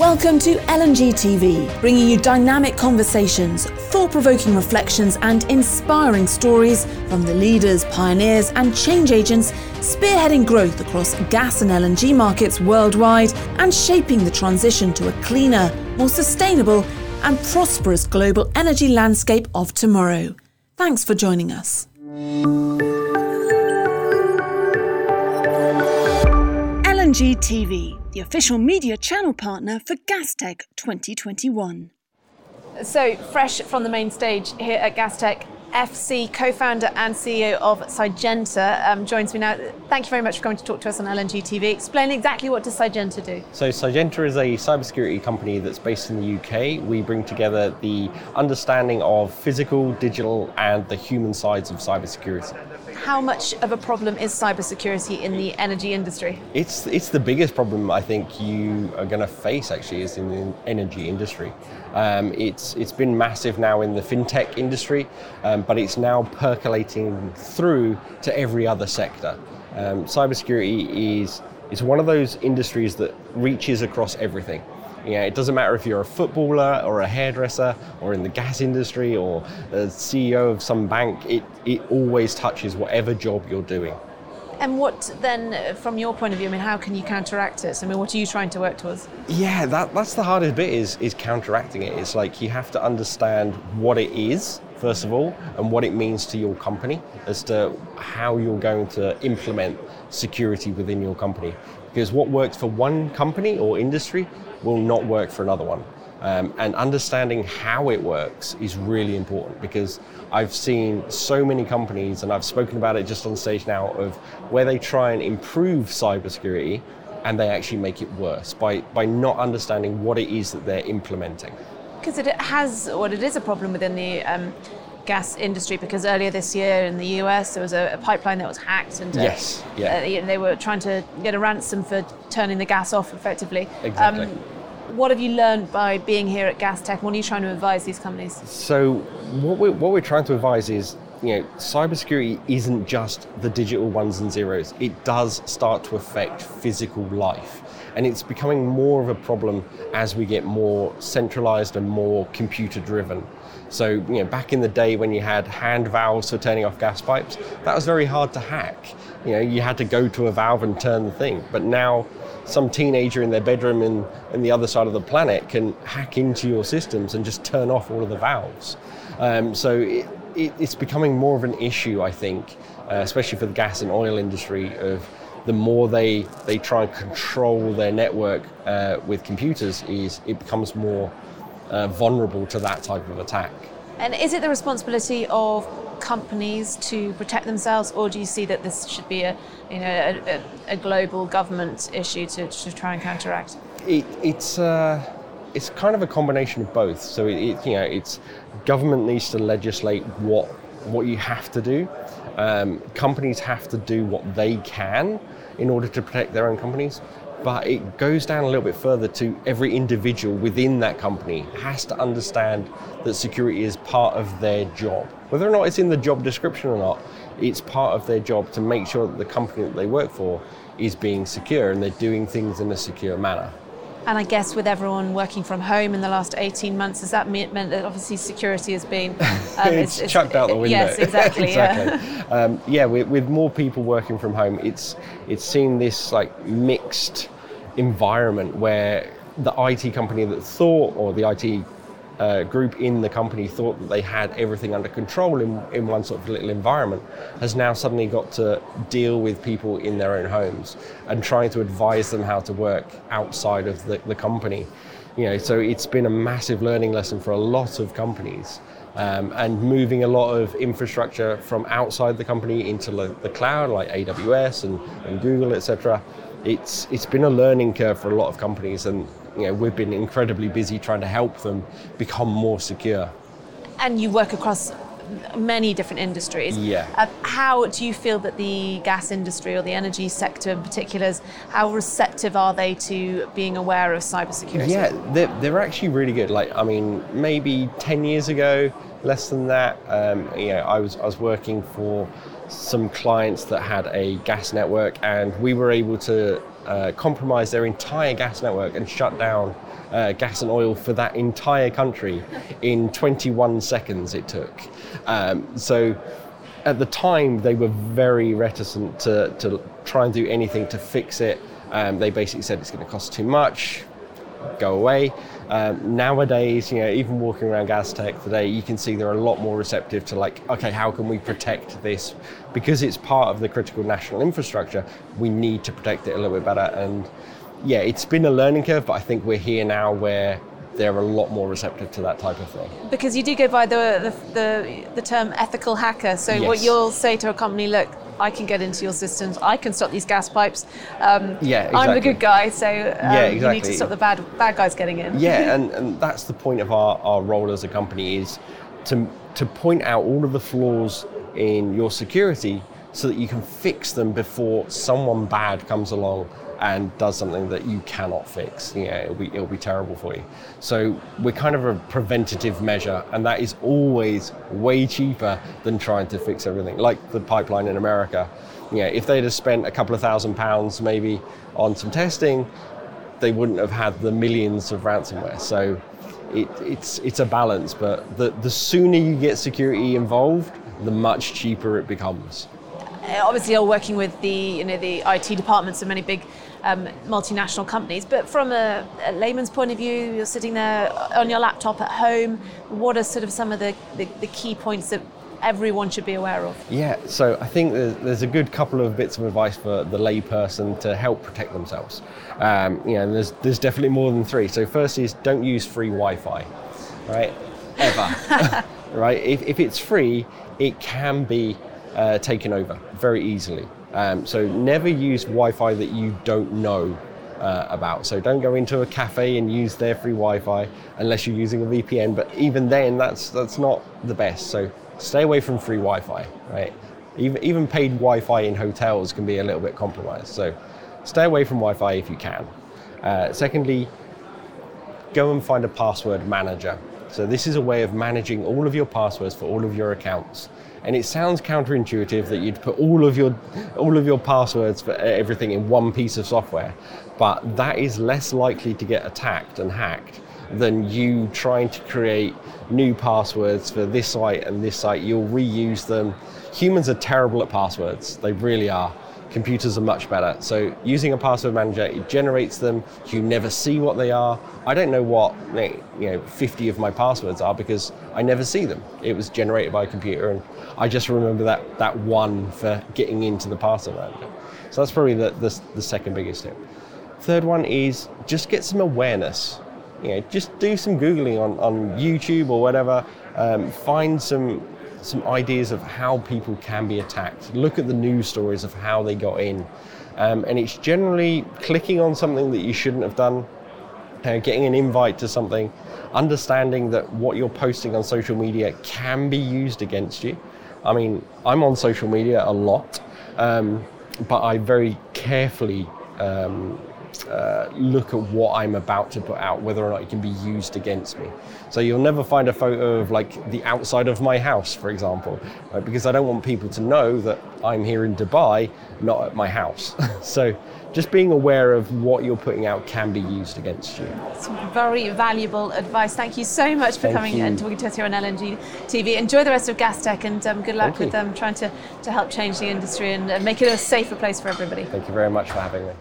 Welcome to LNG TV, bringing you dynamic conversations, thought provoking reflections, and inspiring stories from the leaders, pioneers, and change agents spearheading growth across gas and LNG markets worldwide and shaping the transition to a cleaner, more sustainable, and prosperous global energy landscape of tomorrow. Thanks for joining us. LNG TV, the official media channel partner for Gastech 2021. So, fresh from the main stage here at Gastech, FC co-founder and CEO of Cygenta um, joins me now. Thank you very much for coming to talk to us on LNG TV. Explain exactly what does Cygenta do? So Cygenta is a cybersecurity company that's based in the UK. We bring together the understanding of physical, digital, and the human sides of cybersecurity how much of a problem is cybersecurity in the energy industry? It's it's the biggest problem I think you are going to face actually is in the energy industry. Um, it's it's been massive now in the fintech industry, um, but it's now percolating through to every other sector. Um, cybersecurity is is one of those industries that reaches across everything. Yeah, it doesn't matter if you're a footballer or a hairdresser or in the gas industry or a CEO of some bank, it, it always touches whatever job you're doing. And what then, uh, from your point of view, I mean, how can you counteract this? I mean, what are you trying to work towards? Yeah, that, that's the hardest bit is, is counteracting it. It's like you have to understand what it is, first of all, and what it means to your company as to how you're going to implement security within your company. Because what works for one company or industry will not work for another one. Um, and understanding how it works is really important because I've seen so many companies, and I've spoken about it just on stage now, of where they try and improve cybersecurity and they actually make it worse by, by not understanding what it is that they're implementing. Because it has, or it is a problem within the um, gas industry because earlier this year in the US there was a, a pipeline that was hacked and uh, yes, yeah. Uh, they were trying to get a ransom for turning the gas off effectively. Exactly. Um, what have you learned by being here at Gastech? What are you trying to advise these companies? So, what we're, what we're trying to advise is you know, cybersecurity isn't just the digital ones and zeros. It does start to affect physical life. And it's becoming more of a problem as we get more centralized and more computer driven. So, you know, back in the day when you had hand valves for turning off gas pipes, that was very hard to hack. You know, you had to go to a valve and turn the thing. But now some teenager in their bedroom in, in the other side of the planet can hack into your systems and just turn off all of the valves. Um, so it, it, it's becoming more of an issue, I think, uh, especially for the gas and oil industry. Of the more they they try and control their network uh, with computers, is it becomes more uh, vulnerable to that type of attack. And is it the responsibility of companies to protect themselves, or do you see that this should be a, you know, a, a global government issue to, to try and counteract? It, it's uh, it's kind of a combination of both. So it, it, you know, it's government needs to legislate what what you have to do. Um, companies have to do what they can in order to protect their own companies but it goes down a little bit further to every individual within that company has to understand that security is part of their job. Whether or not it's in the job description or not, it's part of their job to make sure that the company that they work for is being secure and they're doing things in a secure manner. And I guess with everyone working from home in the last 18 months, has that meant that obviously security has been... Um, it's, it's, chucked out the window. Yes, exactly. exactly. Yeah, um, yeah with, with, more people working from home, it's, it's seen this like mixed environment where the IT company that thought, or the IT uh, group in the company thought that they had everything under control in, in one sort of little environment, has now suddenly got to deal with people in their own homes and trying to advise them how to work outside of the, the company. You know, so it's been a massive learning lesson for a lot of companies. Um, and moving a lot of infrastructure from outside the company into the, the cloud, like AWS and, and Google, etc it's it's been a learning curve for a lot of companies, and you know we've been incredibly busy trying to help them become more secure. And you work across many different industries. Yeah. Uh, how do you feel that the gas industry or the energy sector in particular, is, how receptive are they to being aware of cybersecurity? Yeah, they're, they're actually really good. Like, I mean, maybe 10 years ago, less than that, um, you know, I was, I was working for some clients that had a gas network, and we were able to uh, compromised their entire gas network and shut down uh, gas and oil for that entire country in 21 seconds it took. Um, so at the time, they were very reticent to, to try and do anything to fix it. Um, they basically said it's going to cost too much, go away. Um, nowadays, you know, even walking around Gastech today, you can see they're a lot more receptive to like, okay, how can we protect this? Because it's part of the critical national infrastructure, we need to protect it a little bit better. And yeah, it's been a learning curve, but I think we're here now where they're a lot more receptive to that type of thing. Because you do go by the the, the, the term ethical hacker. So Yes. what you'll say to a company, look, I can get into your systems. I can stop these gas pipes. Um, Yeah, I'm the good guy, so um, Yeah, you need to stop the bad bad guys getting in. yeah, and, and that's the point of our, our role as a company is to, to point out all of the flaws in your security so that you can fix them before someone bad comes along and does something that you cannot fix. Know, it'll be, it'll be terrible for you. So we're kind of a preventative measure, and that is always way cheaper than trying to fix everything. Like the pipeline in America. Know, if they'd have spent a couple of thousand pounds maybe on some testing, they wouldn't have had the millions of ransomware. So it, it's it's a balance, but the, the sooner you get security involved, the much cheaper it becomes. Uh, obviously you're working with the you know the IT departments of many big um, multinational companies, but from a, a layman's point of view, you're sitting there on your laptop at home. What are sort of some of the, the, the key points that everyone should be aware of? Yeah, so I think there's, there's a good couple of bits of advice for the layperson to help protect themselves. Um, you know, there's there's definitely more than three. So first is don't use free Wi-Fi, right? Ever, right? If, if it's free, it can be uh, taken over very easily. Um, so never use Wi-Fi that you don't know uh, about. So don't go into a cafe and use their free Wi-Fi unless you're using a VPN. But even then, that's that's not the best. So stay away from free Wi-Fi, right? Even even paid Wi-Fi in hotels can be a little bit compromised. So stay away from Wi-Fi if you can. Uh, secondly, go and find a password manager. So this is a way of managing all of your passwords for all of your accounts. And it sounds counterintuitive that you'd put all of your all of your passwords for everything in one piece of software, but that is less likely to get attacked and hacked than you trying to create new passwords for this site and this site. You'll reuse them. Humans are terrible at passwords. They really are computers are much better. So using a password manager, it generates them. You never see what they are. I don't know what you know 50 of my passwords are because I never see them. It was generated by a computer, and I just remember that that one for getting into the password manager. So that's probably the the, the second biggest tip. Third one is just get some awareness. You know, just do some googling on, on YouTube or whatever. Um, find some some ideas of how people can be attacked. Look at the news stories of how they got in. Um, and it's generally clicking on something that you shouldn't have done, uh, getting an invite to something, understanding that what you're posting on social media can be used against you. I mean, I'm on social media a lot, um, but I very carefully um, uh, look at what I'm about to put out, whether or not it can be used against me. So you'll never find a photo of like the outside of my house, for example, right? because I don't want people to know that I'm here in Dubai, not at my house. so just being aware of what you're putting out can be used against you. Some very valuable advice. Thank you so much for Thank coming you. and talking to us here on LNG TV. Enjoy the rest of Gastech and um, good luck Thank with um, trying to, to help change the industry and uh, make it a safer place for everybody. Thank you very much for having me.